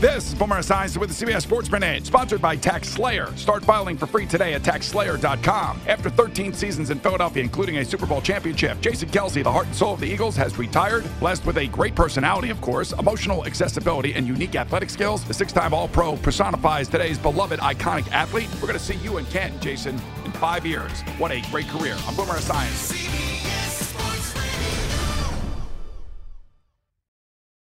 This is Boomer Esiason with the CBS Sports Minute, sponsored by TaxSlayer. Start filing for free today at taxslayer.com. After 13 seasons in Philadelphia, including a Super Bowl championship, Jason Kelce, the heart and soul of the Eagles, has retired. Blessed with a great personality, of course, emotional accessibility, and unique athletic skills, the six time All Pro personifies today's beloved iconic athlete. We're going to see you in Canton, Jason, in five years. What a great career. I'm Boomer Esiason.